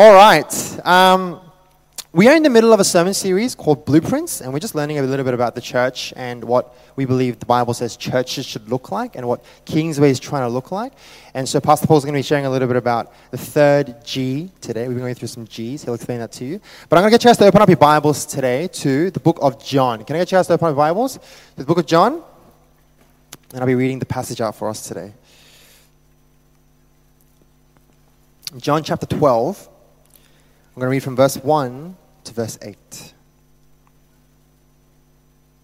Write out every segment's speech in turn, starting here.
All right. Um, we are in the middle of a sermon series called Blueprints, and we're just learning a little bit about the church and what we believe the Bible says churches should look like and what Kingsway is trying to look like. And so, Pastor Paul is going to be sharing a little bit about the third G today. We've been going through some G's. He'll explain that to you. But I'm going to get you guys to open up your Bibles today to the book of John. Can I get you guys to open up your Bibles to the book of John? And I'll be reading the passage out for us today. John chapter 12. I'm going to read from verse 1 to verse 8.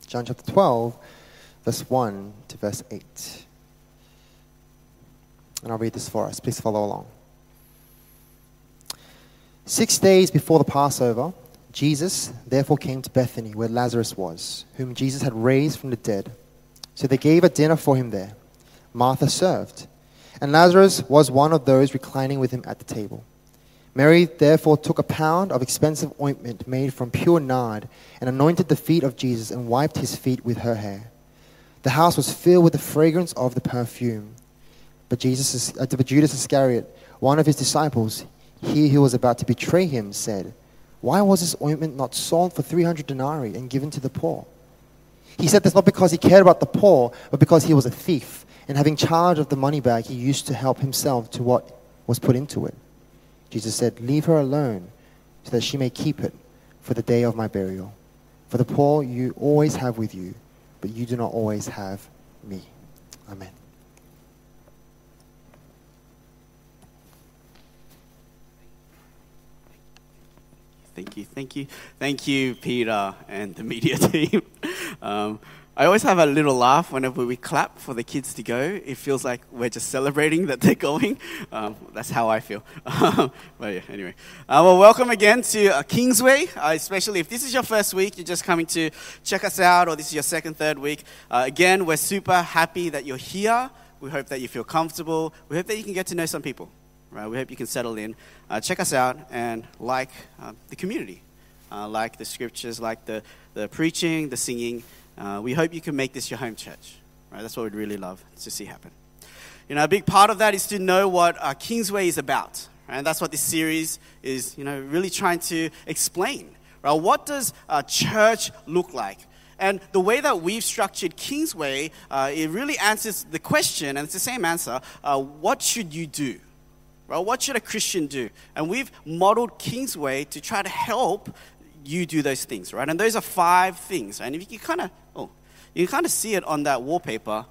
John chapter 12, verse 1 to verse 8. And I'll read this for us. Please follow along. Six days before the Passover, Jesus therefore came to Bethany, where Lazarus was, whom Jesus had raised from the dead. So they gave a dinner for him there. Martha served, and Lazarus was one of those reclining with him at the table. Mary therefore took a pound of expensive ointment made from pure nard and anointed the feet of Jesus and wiped his feet with her hair. The house was filled with the fragrance of the perfume. But, Jesus, uh, Judas Iscariot, one of his disciples, he who was about to betray him, said, Why was this ointment not sold for 300 denarii and given to the poor? He said this not because he cared about the poor, but because he was a thief, and having charge of the money bag, he used to help himself to what was put into it. Jesus said, Leave her alone, so that she may keep it for the day of my burial. For the poor you always have with you, but you do not always have me. Amen. Thank you, thank you, thank you, Peter and the media team. Um, I always have a little laugh whenever we clap for the kids to go. It feels like we're just celebrating that they're going. Um, that's how I feel. but yeah, anyway. Uh, well, welcome again to uh, Kingsway, uh, especially if this is your first week, you're just coming to check us out, or this is your second, third week. Uh, again, we're super happy that you're here. We hope that you feel comfortable. We hope that you can get to know some people. Right? We hope you can settle in. Uh, check us out and like the community, like the scriptures, like the, the preaching, the singing. Uh, we hope you can make this your home church. Right? That's what we'd really love to see happen. You know, a big part of that is to know what uh, Kingsway is about. Right? And that's what this series is, you know, really trying to explain. Right? What does a church look like? And the way that we've structured Kingsway, uh, it really answers the question, and it's the same answer uh, what should you do? Right? What should a Christian do? And we've modeled Kingsway to try to help you do those things, right? And those are five things. And if you can kind of oh, you can kind of see it on that wallpaper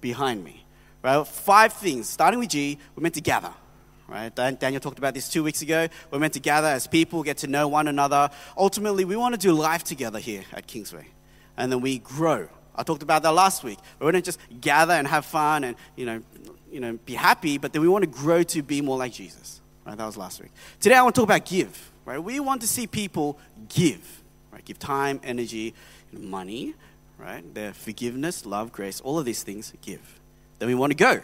behind me. Right? Five things, starting with G, we're meant to gather. Right? Daniel talked about this two weeks ago. We're meant to gather as people, get to know one another. Ultimately, we want to do life together here at Kingsway. And then we grow. I talked about that last week. We want to just gather and have fun and, you know, you know, be happy, but then we want to grow to be more like Jesus. Right? That was last week. Today I want to talk about give. Right? We want to see people give. Right? Give time, energy, money, right? Their forgiveness, love, grace, all of these things give. Then we want to go.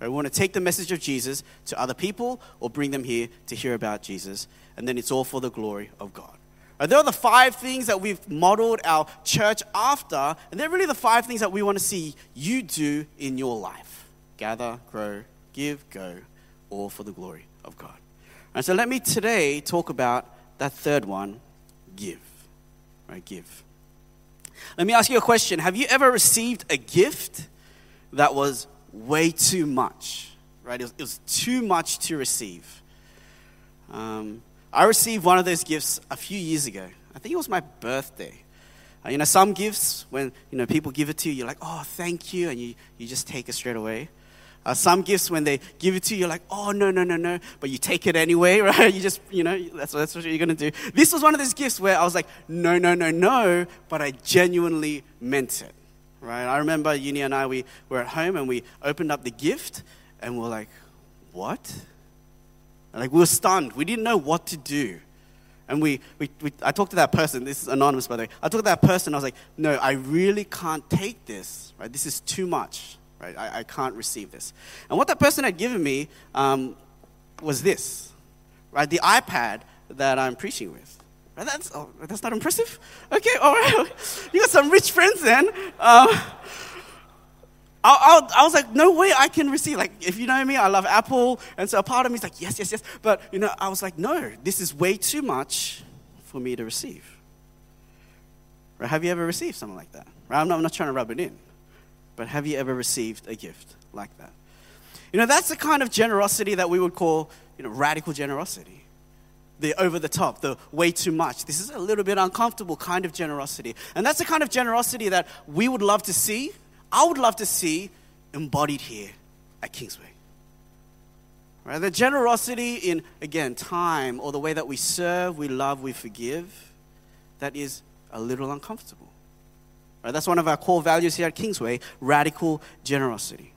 Right? We want to take the message of Jesus to other people or bring them here to hear about Jesus. And then it's all for the glory of God. Right? There are the five things that we've modeled our church after, and they're really the five things that we want to see you do in your life gather, grow, give, go, all for the glory of God. And so let me today talk about that third one give. Right? Give. Let me ask you a question. Have you ever received a gift that was way too much? Right? It was, it was too much to receive. Um, I received one of those gifts a few years ago. I think it was my birthday. Uh, you know, some gifts, when you know people give it to you, you're like, oh, thank you, and you, you just take it straight away. Uh, some gifts, when they give it to you, you're like, oh, no, no, no, no. But you take it anyway, right? You just, you know, that's, that's what you're going to do. This was one of those gifts where I was like, no, no, no, no. But I genuinely meant it, right? I remember Uni and I, we were at home and we opened up the gift and we we're like, what? like, we were stunned. We didn't know what to do. And we, we, we, I talked to that person, this is anonymous by the way. I talked to that person, I was like, no, I really can't take this, right? This is too much right? I, I can't receive this. And what that person had given me um, was this, right? The iPad that I'm preaching with. Right? That's, oh, that's not impressive? Okay, all right. You got some rich friends then. Um, I, I, was like, no way I can receive. Like, if you know me, I love Apple. And so a part of me is like, yes, yes, yes. But, you know, I was like, no, this is way too much for me to receive. Right? Have you ever received something like that? Right? I'm, not, I'm not trying to rub it in. But have you ever received a gift like that? You know, that's the kind of generosity that we would call, you know, radical generosity the over the top, the way too much. This is a little bit uncomfortable kind of generosity. And that's the kind of generosity that we would love to see I would love to see embodied here at Kingsway. Right? The generosity in, again, time or the way that we serve, we love, we forgive, that is a little uncomfortable. Right? That's one of our core values here at Kingsway radical generosity.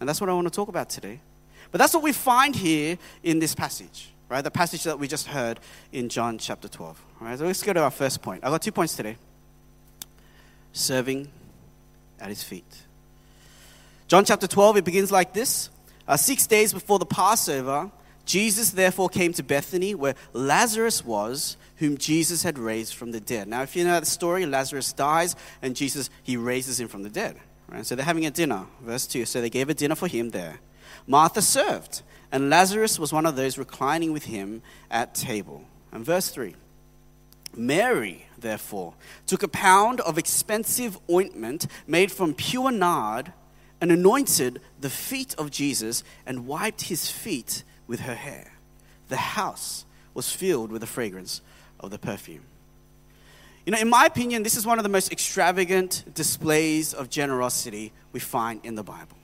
And that's what I want to talk about today. But that's what we find here in this passage, right? The passage that we just heard in John chapter 12. All right, so let's go to our first point. I've got two points today serving at his feet. John chapter 12, it begins like this uh, Six days before the Passover, Jesus therefore came to Bethany where Lazarus was, whom Jesus had raised from the dead. Now, if you know the story, Lazarus dies and Jesus, he raises him from the dead. Right? So they're having a dinner, verse 2. So they gave a dinner for him there. Martha served, and Lazarus was one of those reclining with him at table. And verse 3 Mary, therefore, took a pound of expensive ointment made from pure nard and anointed the feet of Jesus and wiped his feet with her hair. The house was filled with the fragrance of the perfume. You know, in my opinion, this is one of the most extravagant displays of generosity we find in the Bible.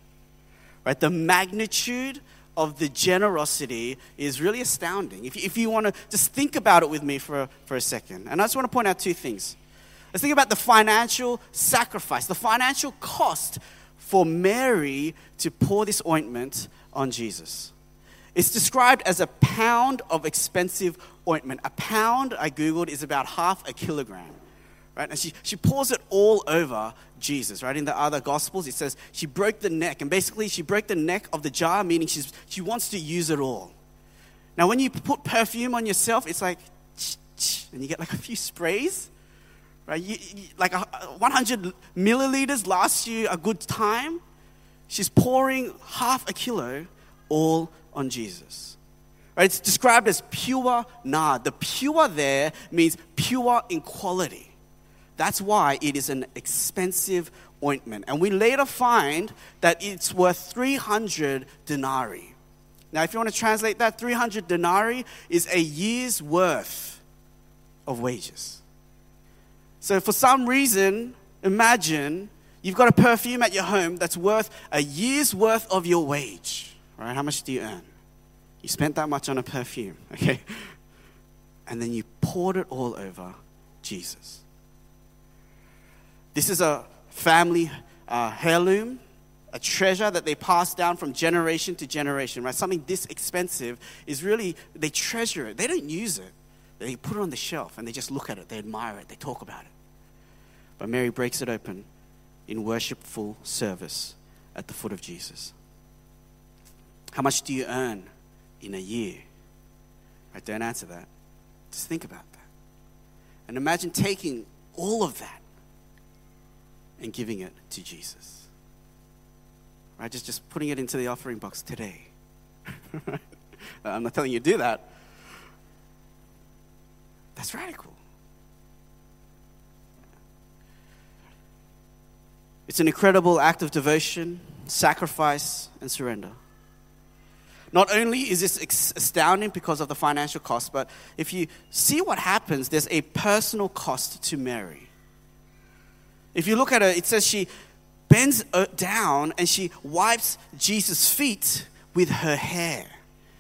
Right? The magnitude of the generosity is really astounding. If, if you want to just think about it with me for, for a second. And I just want to point out two things. Let's think about the financial sacrifice, the financial cost for Mary to pour this ointment on Jesus. It's described as a pound of expensive ointment. A pound, I Googled, is about half a kilogram. Right? And she, she pours it all over Jesus, right? In the other gospels, it says she broke the neck. And basically, she broke the neck of the jar, meaning she's, she wants to use it all. Now, when you put perfume on yourself, it's like, and you get like a few sprays, right? You, you, like a, 100 milliliters lasts you a good time. She's pouring half a kilo all on Jesus. Right? It's described as pure nard. The pure there means pure in quality. That's why it is an expensive ointment. And we later find that it's worth 300 denarii. Now, if you want to translate that, 300 denarii is a year's worth of wages. So, for some reason, imagine you've got a perfume at your home that's worth a year's worth of your wage. Right? How much do you earn? You spent that much on a perfume, okay? And then you poured it all over Jesus. This is a family uh, heirloom, a treasure that they pass down from generation to generation, right? Something this expensive is really, they treasure it. They don't use it. They put it on the shelf and they just look at it, they admire it, they talk about it. But Mary breaks it open in worshipful service at the foot of Jesus. How much do you earn in a year? I don't answer that. Just think about that. And imagine taking all of that and giving it to Jesus. Right? Just, just putting it into the offering box today. I'm not telling you to do that. That's radical. It's an incredible act of devotion, sacrifice, and surrender. Not only is this astounding because of the financial cost, but if you see what happens, there's a personal cost to Mary. If you look at her, it says she bends uh, down and she wipes Jesus' feet with her hair.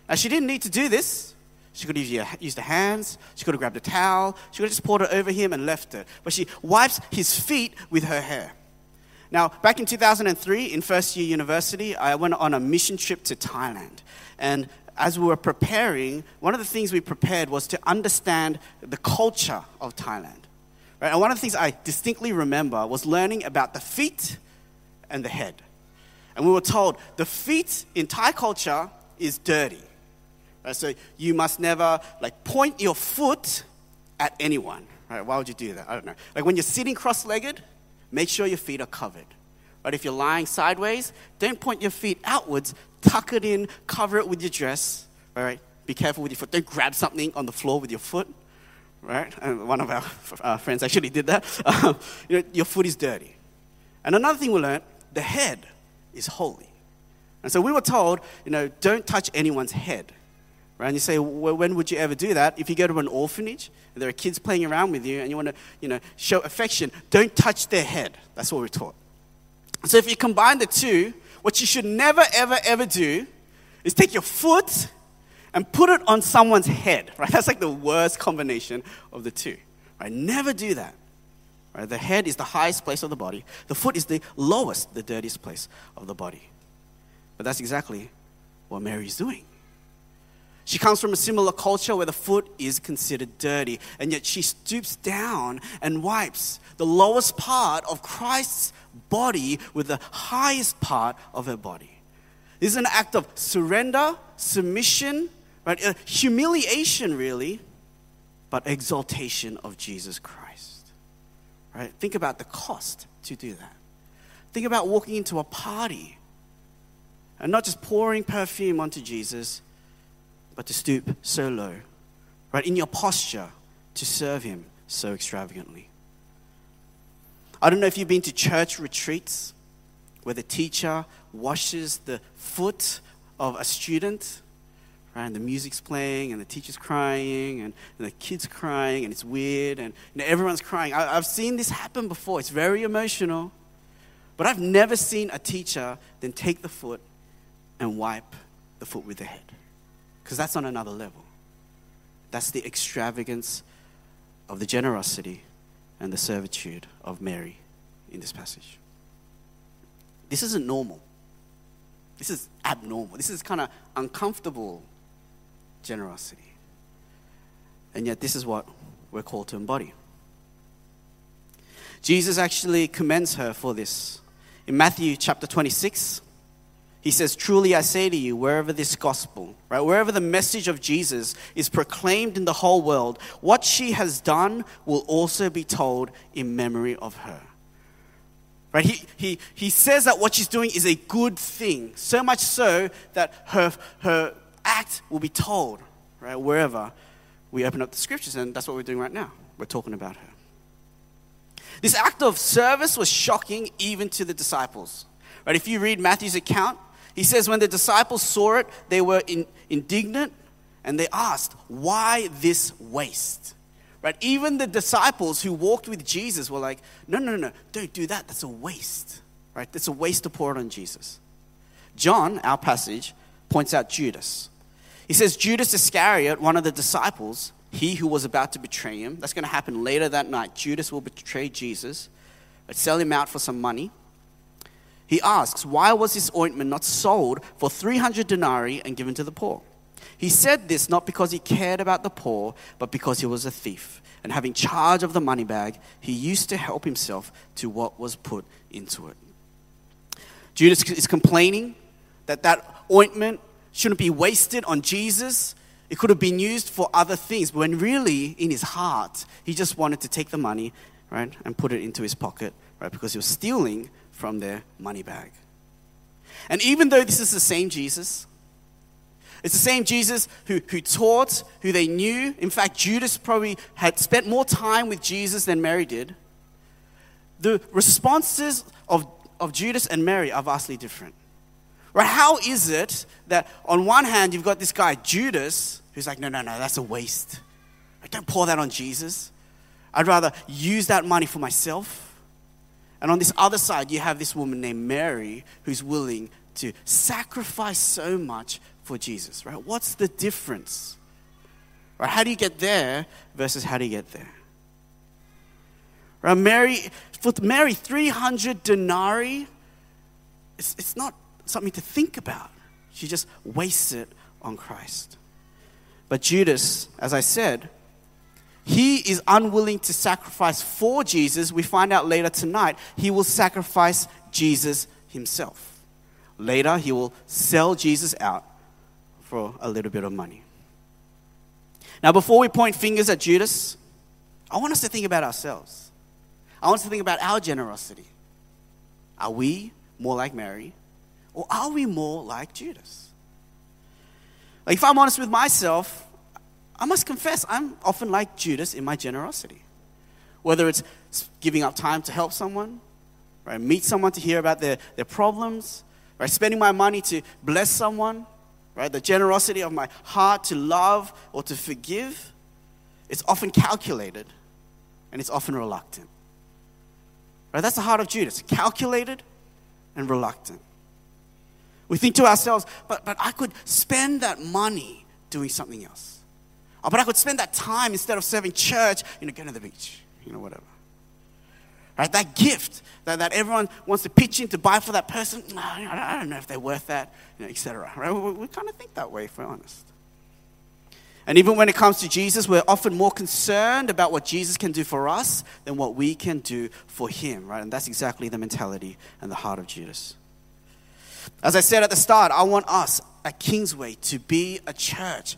Now, she didn't need to do this. She could have used her hands. She could have grabbed a towel. She could have just poured it over him and left it. But she wipes his feet with her hair. Now, back in 2003, in first year university, I went on a mission trip to Thailand. And as we were preparing, one of the things we prepared was to understand the culture of Thailand. Right? And one of the things I distinctly remember was learning about the feet and the head. And we were told the feet in Thai culture is dirty. Right? So you must never like point your foot at anyone. Right? Why would you do that? I don't know. Like when you're sitting cross-legged, make sure your feet are covered. Right? If you're lying sideways, don't point your feet outwards, tuck it in, cover it with your dress. All right? Be careful with your foot. Don't grab something on the floor with your foot. Right? And one of our uh, friends actually did that. Um, you know, your foot is dirty. And another thing we learned the head is holy. And so we were told, you know, don't touch anyone's head. Right? And you say, well, when would you ever do that? If you go to an orphanage and there are kids playing around with you and you want to, you know, show affection, don't touch their head. That's what we're taught. So if you combine the two, what you should never, ever, ever do is take your foot and put it on someone's head. Right? That's like the worst combination of the two. Right? Never do that. Right? The head is the highest place of the body. The foot is the lowest, the dirtiest place of the body. But that's exactly what Mary is doing. She comes from a similar culture where the foot is considered dirty, and yet she stoops down and wipes the lowest part of Christ's body with the highest part of her body. This is an act of surrender, submission, right? Humiliation, really, but exaltation of Jesus Christ. Right? Think about the cost to do that. Think about walking into a party and not just pouring perfume onto Jesus, but to stoop so low, right? In your posture to serve Him so extravagantly. I don't know if you've been to church retreats where the teacher washes the foot of a student, right? And the music's playing, and the teacher's crying, and, and the kid's crying, and it's weird, and everyone's crying. I, I've seen this happen before. It's very emotional. But I've never seen a teacher then take the foot and wipe the foot with the head. Because that's on another level. That's the extravagance of the generosity and the servitude of Mary in this passage. This isn't normal. This is abnormal. This is kind of uncomfortable generosity. And yet, this is what we're called to embody. Jesus actually commends her for this. In Matthew chapter 26, he says, Truly I say to you, wherever this gospel, right, wherever the message of Jesus is proclaimed in the whole world, what she has done will also be told in memory of her. Right? He, he, he says that what she's doing is a good thing, so much so that her, her act will be told, right, wherever we open up the scriptures, and that's what we're doing right now. We're talking about her. This act of service was shocking even to the disciples. Right? If you read Matthew's account, he says, when the disciples saw it, they were in, indignant and they asked, Why this waste? Right? Even the disciples who walked with Jesus were like, No, no, no, no, don't do that. That's a waste. Right? That's a waste to pour it on Jesus. John, our passage, points out Judas. He says, Judas Iscariot, one of the disciples, he who was about to betray him, that's going to happen later that night. Judas will betray Jesus, sell him out for some money. He asks, Why was this ointment not sold for 300 denarii and given to the poor? He said this not because he cared about the poor, but because he was a thief. And having charge of the money bag, he used to help himself to what was put into it. Judas is complaining that that ointment shouldn't be wasted on Jesus. It could have been used for other things, when really, in his heart, he just wanted to take the money, right, and put it into his pocket, right, because he was stealing from their money bag. And even though this is the same Jesus, it's the same Jesus who, who taught, who they knew. In fact, Judas probably had spent more time with Jesus than Mary did. The responses of, of Judas and Mary are vastly different. Right? How is it that on one hand you've got this guy, Judas, who's like, no, no, no, that's a waste. I don't pour that on Jesus. I'd rather use that money for myself. And on this other side, you have this woman named Mary who's willing to sacrifice so much for Jesus, right? What's the difference? Right? How do you get there versus how do you get there? Right? Mary, for Mary, 300 denarii, it's, it's not something to think about. She just wastes it on Christ. But Judas, as I said, he is unwilling to sacrifice for Jesus. We find out later tonight, he will sacrifice Jesus himself. Later, he will sell Jesus out for a little bit of money. Now, before we point fingers at Judas, I want us to think about ourselves. I want us to think about our generosity. Are we more like Mary or are we more like Judas? Like, if I'm honest with myself, I must confess I'm often like Judas in my generosity. Whether it's giving up time to help someone, right, meet someone to hear about their, their problems, right, spending my money to bless someone, right, the generosity of my heart to love or to forgive, it's often calculated and it's often reluctant. Right, that's the heart of Judas, calculated and reluctant. We think to ourselves, but, but I could spend that money doing something else. Oh, but I could spend that time instead of serving church, you know, going to the beach, you know, whatever. Right? That gift that, that everyone wants to pitch in to buy for that person, I don't know if they're worth that, you know, etc. Right? We, we kind of think that way, if we're honest. And even when it comes to Jesus, we're often more concerned about what Jesus can do for us than what we can do for him, right? And that's exactly the mentality and the heart of Judas. As I said at the start, I want us at Kingsway to be a church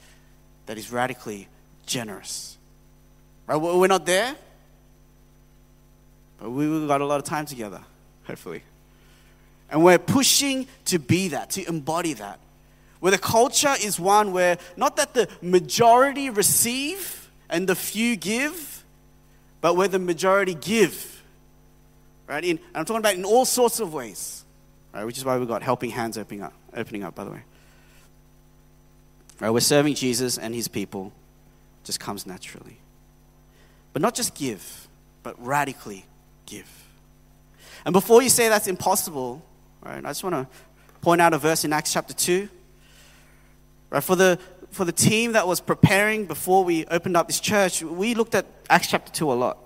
that is radically generous. Right? We're not there, but we've got a lot of time together, hopefully. And we're pushing to be that, to embody that. Where the culture is one where not that the majority receive and the few give, but where the majority give. Right? In, and I'm talking about in all sorts of ways. Right, which is why we've got helping hands opening up, opening up, by the way. Right, we're serving Jesus and his people just comes naturally. But not just give, but radically give. And before you say that's impossible, right, I just want to point out a verse in Acts chapter 2. Right, for the for the team that was preparing before we opened up this church, we looked at Acts chapter 2 a lot.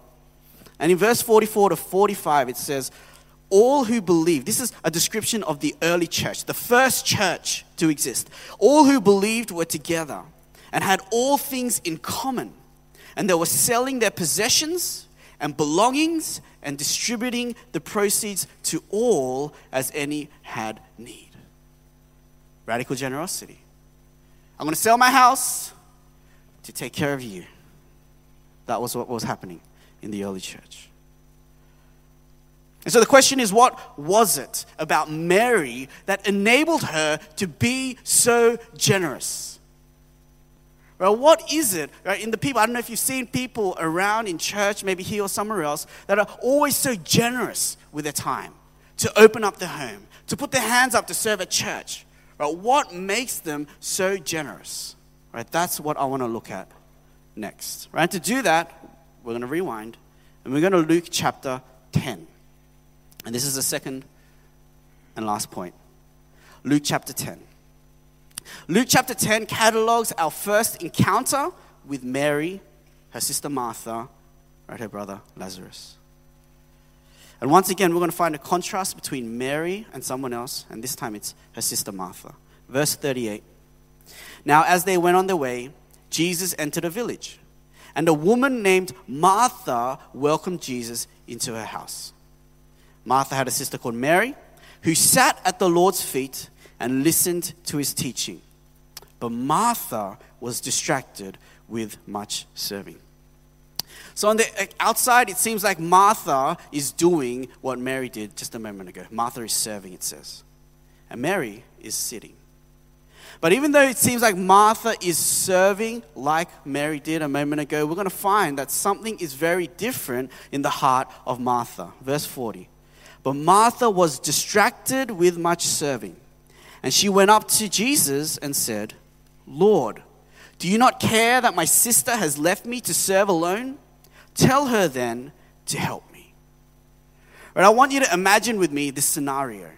And in verse 44 to 45, it says, all who believe, this is a description of the early church, the first church to exist. All who believed were together and had all things in common. And they were selling their possessions and belongings and distributing the proceeds to all as any had need. Radical generosity. I'm going to sell my house to take care of you. That was what was happening in the early church. And so the question is what was it about Mary that enabled her to be so generous? Well, what is it right, in the people? I don't know if you've seen people around in church, maybe here or somewhere else, that are always so generous with their time to open up their home, to put their hands up to serve at church. Right? What makes them so generous? Right? That's what I want to look at next. Right? To do that, we're going to rewind and we're going to Luke chapter 10. And this is the second and last point Luke chapter 10. Luke chapter 10 catalogs our first encounter with Mary, her sister Martha, right, her brother Lazarus. And once again, we're going to find a contrast between Mary and someone else, and this time it's her sister Martha. Verse 38. Now, as they went on their way, Jesus entered a village, and a woman named Martha welcomed Jesus into her house. Martha had a sister called Mary who sat at the Lord's feet and listened to his teaching. But Martha was distracted with much serving. So on the uh, outside, it seems like Martha is doing what Mary did just a moment ago. Martha is serving, it says. And Mary is sitting. But even though it seems like Martha is serving like Mary did a moment ago, we're going to find that something is very different in the heart of Martha. Verse 40. But Martha was distracted with much serving. And she went up to Jesus and said, Lord, do you not care that my sister has left me to serve alone? Tell her then to help me. Right, I want you to imagine with me this scenario.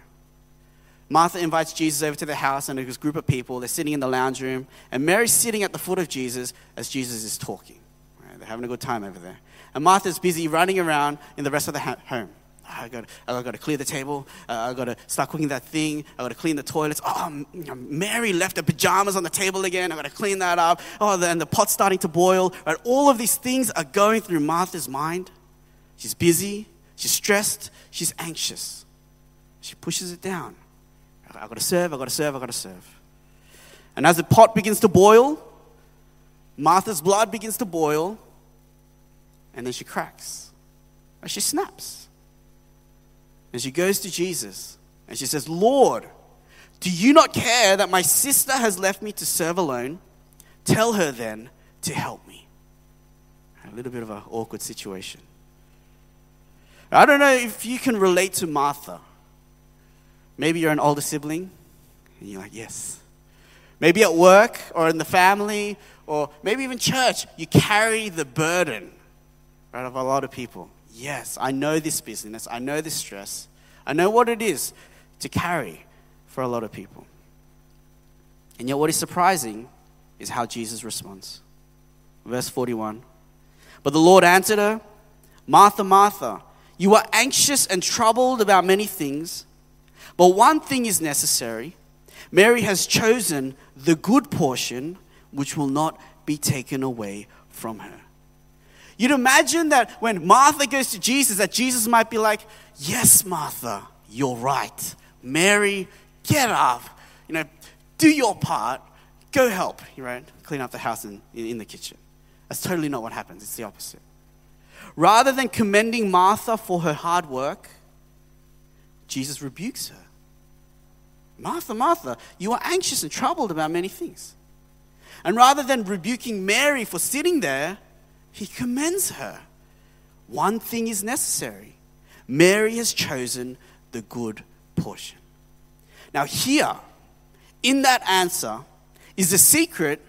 Martha invites Jesus over to the house and there's a group of people. They're sitting in the lounge room, and Mary's sitting at the foot of Jesus as Jesus is talking. Right, they're having a good time over there. And Martha's busy running around in the rest of the home. I got, I got to clear the table. Uh, I got to start cooking that thing. I got to clean the toilets. Oh, Mary left her pajamas on the table again. I got to clean that up. Oh, then the pot's starting to boil. Right? All of these things are going through Martha's mind. She's busy. She's stressed. She's anxious. She pushes it down. I got to serve. I got to serve. I got to serve. And as the pot begins to boil, Martha's blood begins to boil, and then she cracks. She snaps. And she goes to Jesus and she says, Lord, do you not care that my sister has left me to serve alone? Tell her then to help me. A little bit of an awkward situation. I don't know if you can relate to Martha. Maybe you're an older sibling and you're like, yes. Maybe at work or in the family or maybe even church, you carry the burden right, of a lot of people. Yes, I know this business, I know this stress, I know what it is to carry for a lot of people. And yet, what is surprising is how Jesus responds. Verse 41 But the Lord answered her, Martha, Martha, you are anxious and troubled about many things, but one thing is necessary. Mary has chosen the good portion which will not be taken away from her. You'd imagine that when Martha goes to Jesus, that Jesus might be like, Yes, Martha, you're right. Mary, get up. You know, do your part. Go help, right? Clean up the house in, in the kitchen. That's totally not what happens. It's the opposite. Rather than commending Martha for her hard work, Jesus rebukes her. Martha, Martha, you are anxious and troubled about many things. And rather than rebuking Mary for sitting there, he commends her. One thing is necessary Mary has chosen the good portion. Now, here, in that answer, is the secret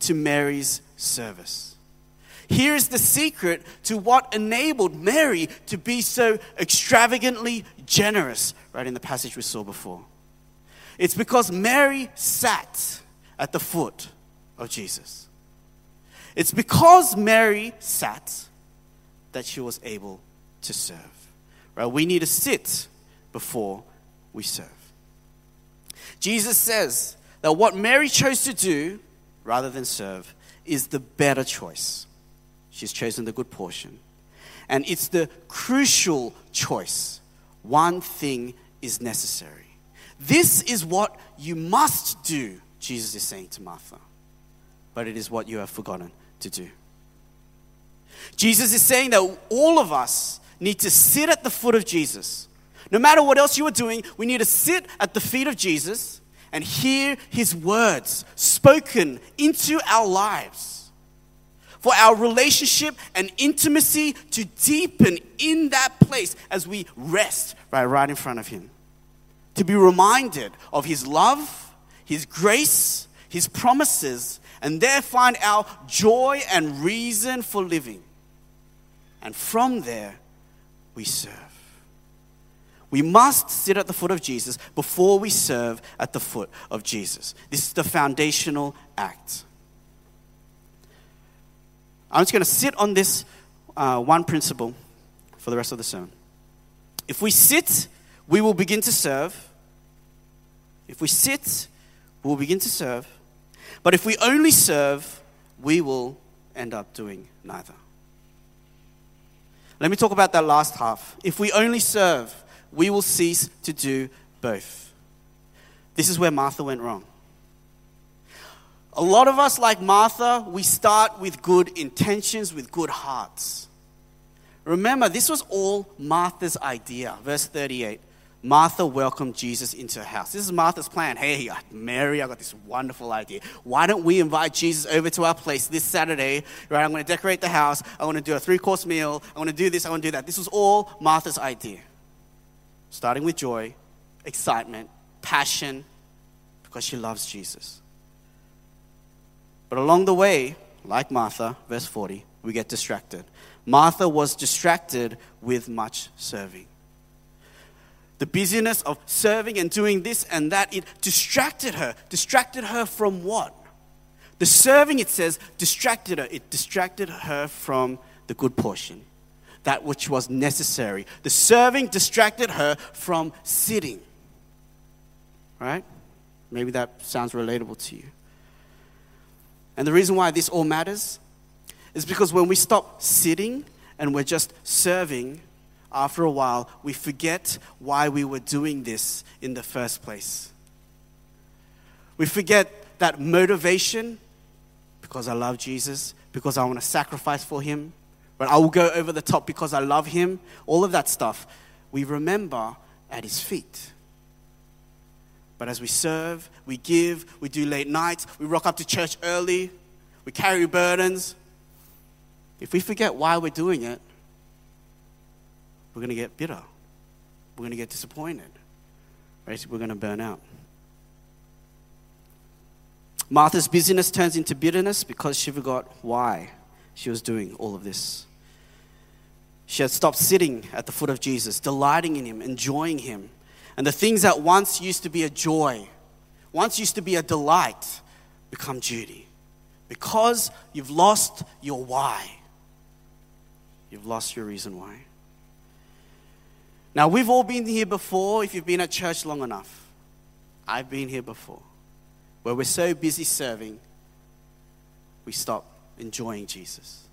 to Mary's service. Here is the secret to what enabled Mary to be so extravagantly generous, right in the passage we saw before. It's because Mary sat at the foot of Jesus. It's because Mary sat that she was able to serve. Right? We need to sit before we serve. Jesus says that what Mary chose to do rather than serve is the better choice. She's chosen the good portion. And it's the crucial choice. One thing is necessary. This is what you must do, Jesus is saying to Martha. But it is what you have forgotten to do. Jesus is saying that all of us need to sit at the foot of Jesus. No matter what else you are doing, we need to sit at the feet of Jesus and hear his words spoken into our lives. For our relationship and intimacy to deepen in that place as we rest right, right in front of him to be reminded of His love, His grace, His promises, and there find our joy and reason for living. And from there, we serve. We must sit at the foot of Jesus before we serve at the foot of Jesus. This is the foundational act. I'm just going to sit on this uh, one principle for the rest of the sermon. If we sit, we will begin to serve. If we sit, we'll begin to serve. But if we only serve, we will end up doing neither. Let me talk about that last half. If we only serve, we will cease to do both. This is where Martha went wrong. A lot of us, like Martha, we start with good intentions, with good hearts. Remember, this was all Martha's idea. Verse 38. Martha welcomed Jesus into her house. This is Martha's plan. Hey, Mary, I got this wonderful idea. Why don't we invite Jesus over to our place this Saturday? Right, I'm going to decorate the house. I want to do a three course meal. I want to do this. I want to do that. This was all Martha's idea. Starting with joy, excitement, passion, because she loves Jesus. But along the way, like Martha, verse 40, we get distracted. Martha was distracted with much serving the busyness of serving and doing this and that, it distracted her. Distracted her from what? The serving, it says, distracted her. It distracted her from the good portion, that which was necessary. The serving distracted her from sitting. Right? Maybe that sounds relatable to you. And the reason why this all matters is because when we stop sitting and we're just serving, after a while, we forget why we were doing this in the first place. We forget that motivation because I love Jesus, because I want to sacrifice for him, but I will go over the top because I love him, all of that stuff. we remember at his feet. But as we serve, we give, we do late nights, we rock up to church early, we carry burdens. If we forget why we're doing it, we're going to get bitter. We're going to get disappointed. We're going to burn out. Martha's busyness turns into bitterness because she forgot why she was doing all of this. She had stopped sitting at the foot of Jesus, delighting in him, enjoying him. And the things that once used to be a joy, once used to be a delight, become duty. Because you've lost your why. You've lost your reason why. Now, we've all been here before if you've been at church long enough. I've been here before where we're so busy serving, we stop enjoying Jesus.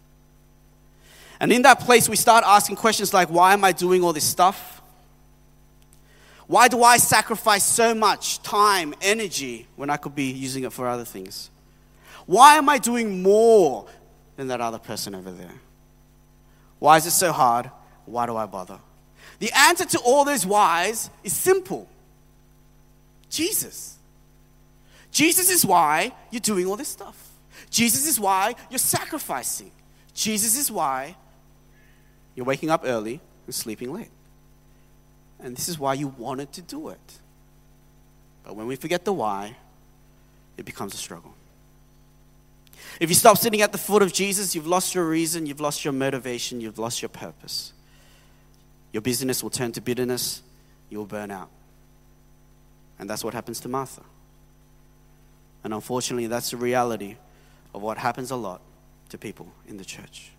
And in that place, we start asking questions like, why am I doing all this stuff? Why do I sacrifice so much time, energy, when I could be using it for other things? Why am I doing more than that other person over there? Why is it so hard? Why do I bother? The answer to all those whys is simple Jesus. Jesus is why you're doing all this stuff. Jesus is why you're sacrificing. Jesus is why you're waking up early and sleeping late. And this is why you wanted to do it. But when we forget the why, it becomes a struggle. If you stop sitting at the foot of Jesus, you've lost your reason, you've lost your motivation, you've lost your purpose. Your busyness will turn to bitterness, you'll burn out. And that's what happens to Martha. And unfortunately, that's the reality of what happens a lot to people in the church.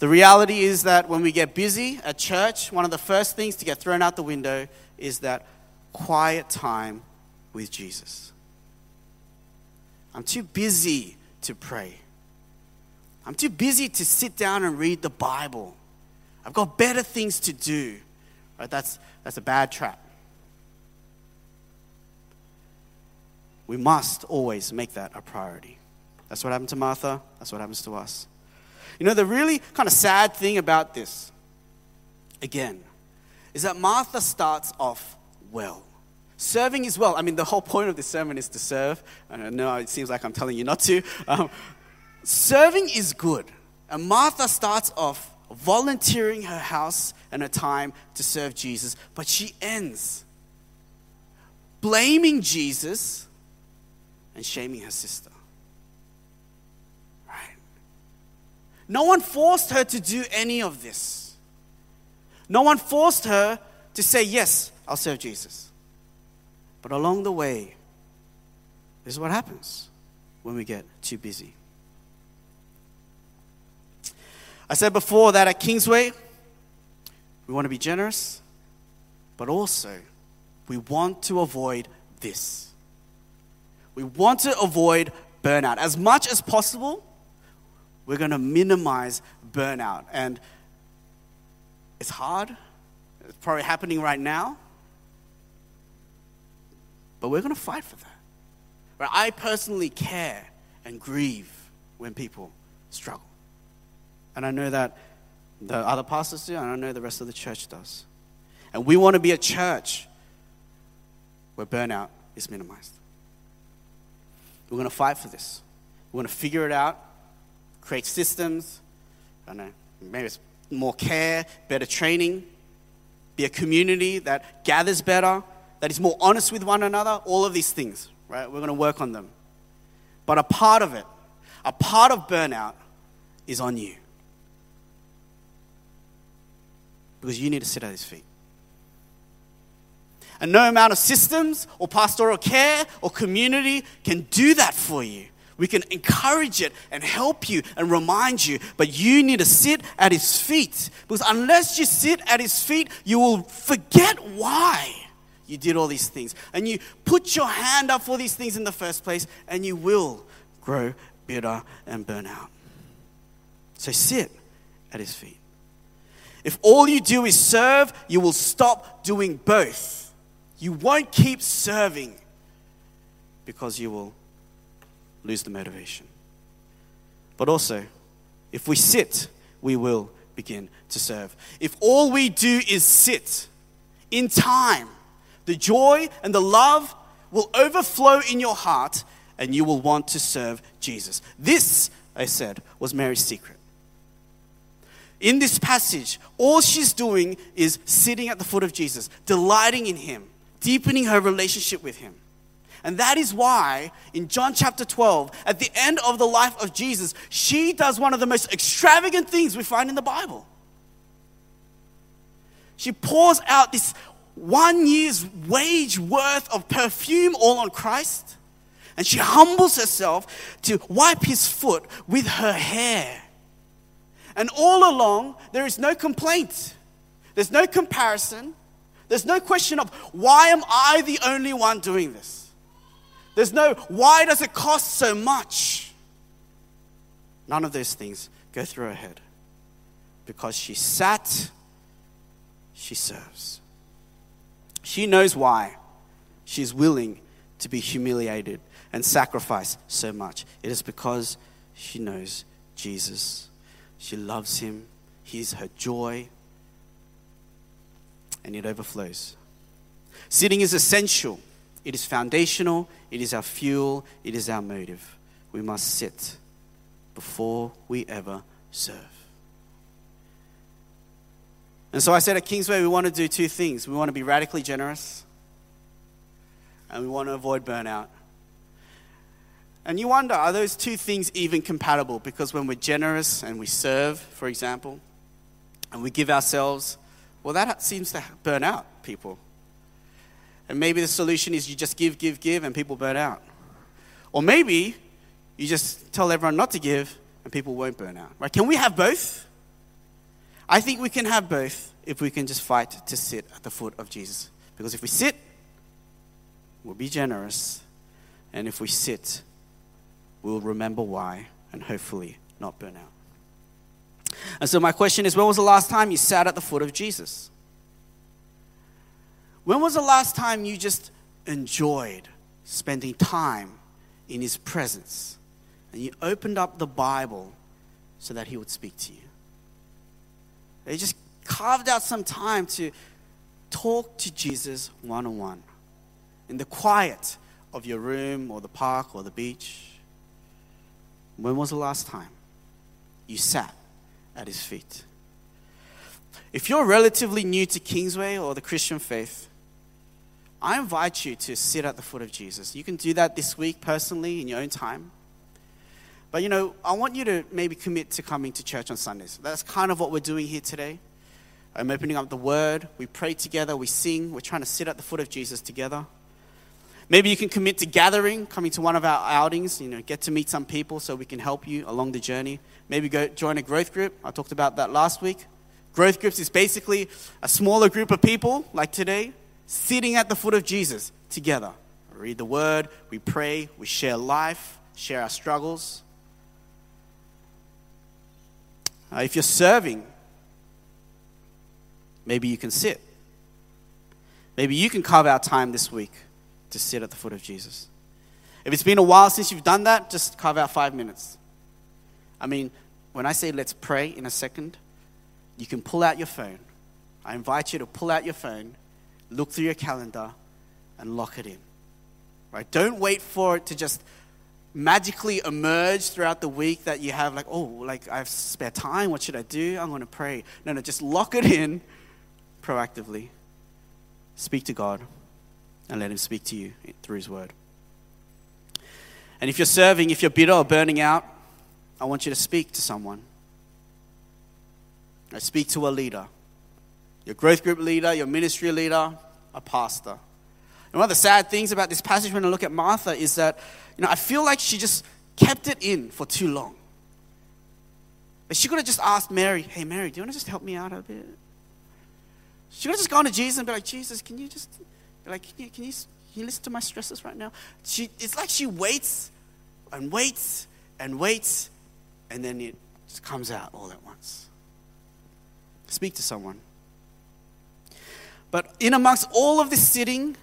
The reality is that when we get busy at church, one of the first things to get thrown out the window is that quiet time with Jesus. I'm too busy to pray. I'm too busy to sit down and read the Bible. I've got better things to do. Right? That's, that's a bad trap. We must always make that a priority. That's what happened to Martha. That's what happens to us. You know, the really kind of sad thing about this, again, is that Martha starts off well. Serving is well. I mean, the whole point of this sermon is to serve. I know it seems like I'm telling you not to. Um, serving is good. And Martha starts off volunteering her house and her time to serve Jesus, but she ends blaming Jesus and shaming her sister. Right? No one forced her to do any of this. No one forced her to say, Yes, I'll serve Jesus. But along the way, this is what happens when we get too busy. I said before that at Kingsway, we want to be generous, but also we want to avoid this. We want to avoid burnout. As much as possible, we're going to minimize burnout. And it's hard. It's probably happening right now. But we're going to fight for that. Right? I personally care and grieve when people struggle. And I know that the other pastors do, and I know the rest of the church does. And we want to be a church where burnout is minimized. We're going to fight for this. We're going to figure it out, create systems. I don't know, maybe it's more care, better training, be a community that gathers better, that is more honest with one another, all of these things, right? We're going to work on them. But a part of it, a part of burnout is on you. Because you need to sit at his feet. And no amount of systems or pastoral care or community can do that for you. We can encourage it and help you and remind you, but you need to sit at his feet. Because unless you sit at his feet, you will forget why you did all these things. And you put your hand up for these things in the first place, and you will grow bitter and burn out. So sit at his feet. If all you do is serve, you will stop doing both. You won't keep serving because you will lose the motivation. But also, if we sit, we will begin to serve. If all we do is sit, in time, the joy and the love will overflow in your heart and you will want to serve Jesus. This, I said, was Mary's secret. In this passage, all she's doing is sitting at the foot of Jesus, delighting in him, deepening her relationship with him. And that is why in John chapter 12, at the end of the life of Jesus, she does one of the most extravagant things we find in the Bible. She pours out this one year's wage worth of perfume all on Christ. And she humbles herself to wipe his foot with her hair. And all along, there is no complaint, there's no comparison, there's no question of why am I the only one doing this? There's no why does it cost so much? None of those things go through her head because she sat, she serves. She knows why she's willing to be humiliated and sacrifice so much. It is because she knows Jesus. She loves him. He's her joy. And it overflows. Sitting is essential, it is foundational, it is our fuel, it is our motive. We must sit before we ever serve. And so I said at Kingsway, we want to do two things. We want to be radically generous, and we want to avoid burnout. And you wonder, are those two things even compatible? Because when we're generous and we serve, for example, and we give ourselves, well, that seems to burn out people. And maybe the solution is you just give, give, give, and people burn out. Or maybe you just tell everyone not to give, and people won't burn out. Right? Can we have both? I think we can have both if we can just fight to sit at the foot of Jesus. Because if we sit, we'll be generous. And if we sit, we'll remember why and hopefully not burn out. And so, my question is when was the last time you sat at the foot of Jesus? When was the last time you just enjoyed spending time in His presence and you opened up the Bible so that He would speak to you? You just carved out some time to talk to Jesus one on one in the quiet of your room or the park or the beach. When was the last time you sat at his feet? If you're relatively new to Kingsway or the Christian faith, I invite you to sit at the foot of Jesus. You can do that this week personally in your own time. But you know, I want you to maybe commit to coming to church on Sundays. That's kind of what we're doing here today. I'm opening up the word, we pray together, we sing, we're trying to sit at the foot of Jesus together. Maybe you can commit to gathering, coming to one of our outings, you know, get to meet some people so we can help you along the journey. Maybe go join a growth group. I talked about that last week. Growth groups is basically a smaller group of people, like today, sitting at the foot of Jesus together. We read the word, we pray, we share life, share our struggles. Uh, if you're serving, maybe you can sit. Maybe you can carve out time this week to sit at the foot of Jesus. If it's been a while since you've done that, just carve out five minutes. I mean, when I say let's pray in a second, you can pull out your phone. I invite you to pull out your phone, look through your calendar, and lock it in. Right? Don't wait for it to just magically emerge throughout the week that you have like, oh, like I have spare time. What should I do? I'm going to pray. No, no, just lock it in proactively. Speak to God and let Him speak to you through His Word. And if you're serving, if you're bitter or burning out, I want you to speak to someone. I speak to a leader, your growth group leader, your ministry leader, a pastor. And one of the sad things about this passage when I look at Martha is that, you know, I feel like she just kept it in for too long. But she could have just asked Mary, hey, Mary, do you want to just help me out a bit? She could have just gone to Jesus and be like, Jesus, can you just like, can you, can you, can you listen to my stresses right now? She, it's like she waits and waits and waits, and then it just comes out all at once. Speak to someone. But in amongst all of this sitting,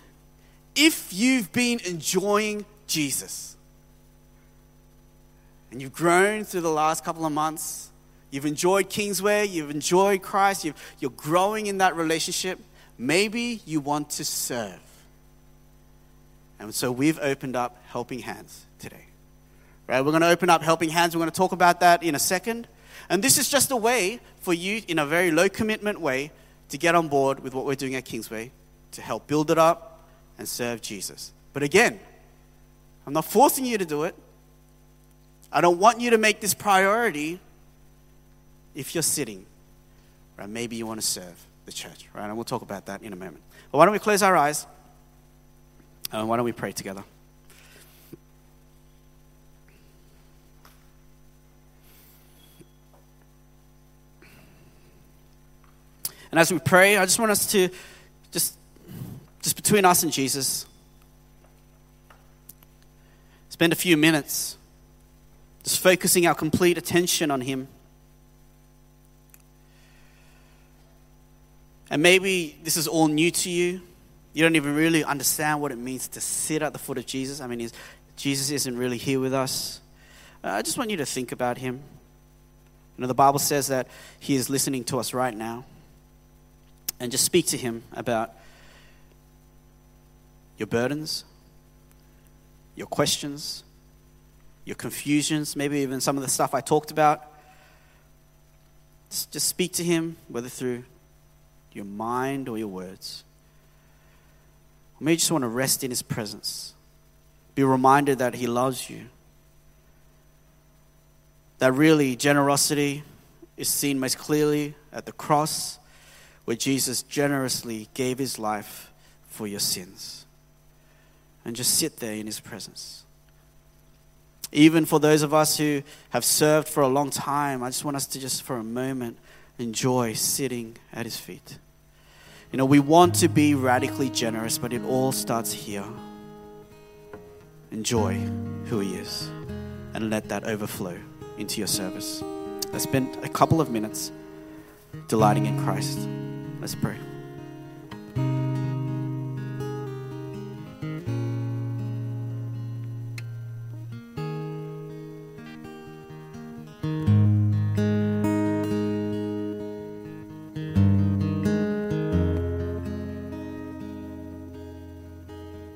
if you've been enjoying Jesus and you've grown through the last couple of months, you've enjoyed Kingsway, you've enjoyed Christ, you've, you're growing in that relationship. Maybe you want to serve. And so we've opened up Helping Hands today. Right? We're going to open up Helping Hands. We're going to talk about that in a second. And this is just a way for you, in a very low commitment way, to get on board with what we're doing at Kingsway to help build it up and serve Jesus. But again, I'm not forcing you to do it. I don't want you to make this priority if you're sitting. Right? Maybe you want to serve the church, right? And we'll talk about that in a moment. But why don't we close our eyes? And why don't we pray together? And as we pray, I just want us to just just between us and Jesus spend a few minutes just focusing our complete attention on him. And maybe this is all new to you. You don't even really understand what it means to sit at the foot of Jesus. I mean, Jesus isn't really here with us. Uh, I just want you to think about him. You know, the Bible says that he is listening to us right now. And just speak to him about your burdens, your questions, your confusions, maybe even some of the stuff I talked about. Just speak to him, whether through your mind or your words. Or maybe you just want to rest in his presence. Be reminded that he loves you. That really generosity is seen most clearly at the cross, where Jesus generously gave his life for your sins. And just sit there in his presence. Even for those of us who have served for a long time, I just want us to just for a moment enjoy sitting at his feet. You know, we want to be radically generous, but it all starts here. Enjoy who He is and let that overflow into your service. Let's spend a couple of minutes delighting in Christ. Let's pray.